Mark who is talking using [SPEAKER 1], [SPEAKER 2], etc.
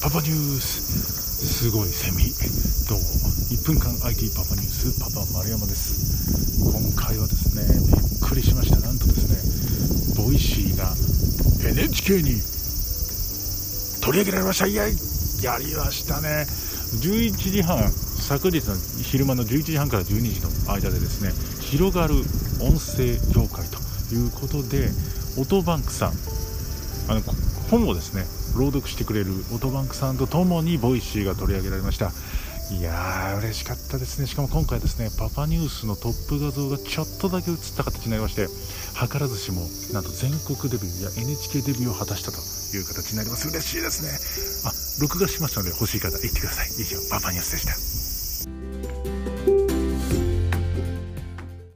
[SPEAKER 1] パパニュース。すごいセミ。どうも。1分間 IT パパニュースパパ丸山です。今回はですねびっくりしました。なんとですね Voicy が NHK に取り上げられました。イエイ。やりましたね。11時半昨日の昼間の11時半から12時の間でですね広がる音声業界ということでオトバンクさんあの本をですね朗読してくれるオトバンクさんとともに Voicy が取り上げられました。いやー嬉しかったですね。しかも今回ですねパパニュースのトップ画像がちょっとだけ映った形になりまして図らずしもなんと全国デビューや NHK デビューを果たしたという形になります。嬉しいですね。あ録画しましたので欲しい方行ってください。以上パパニュースでした。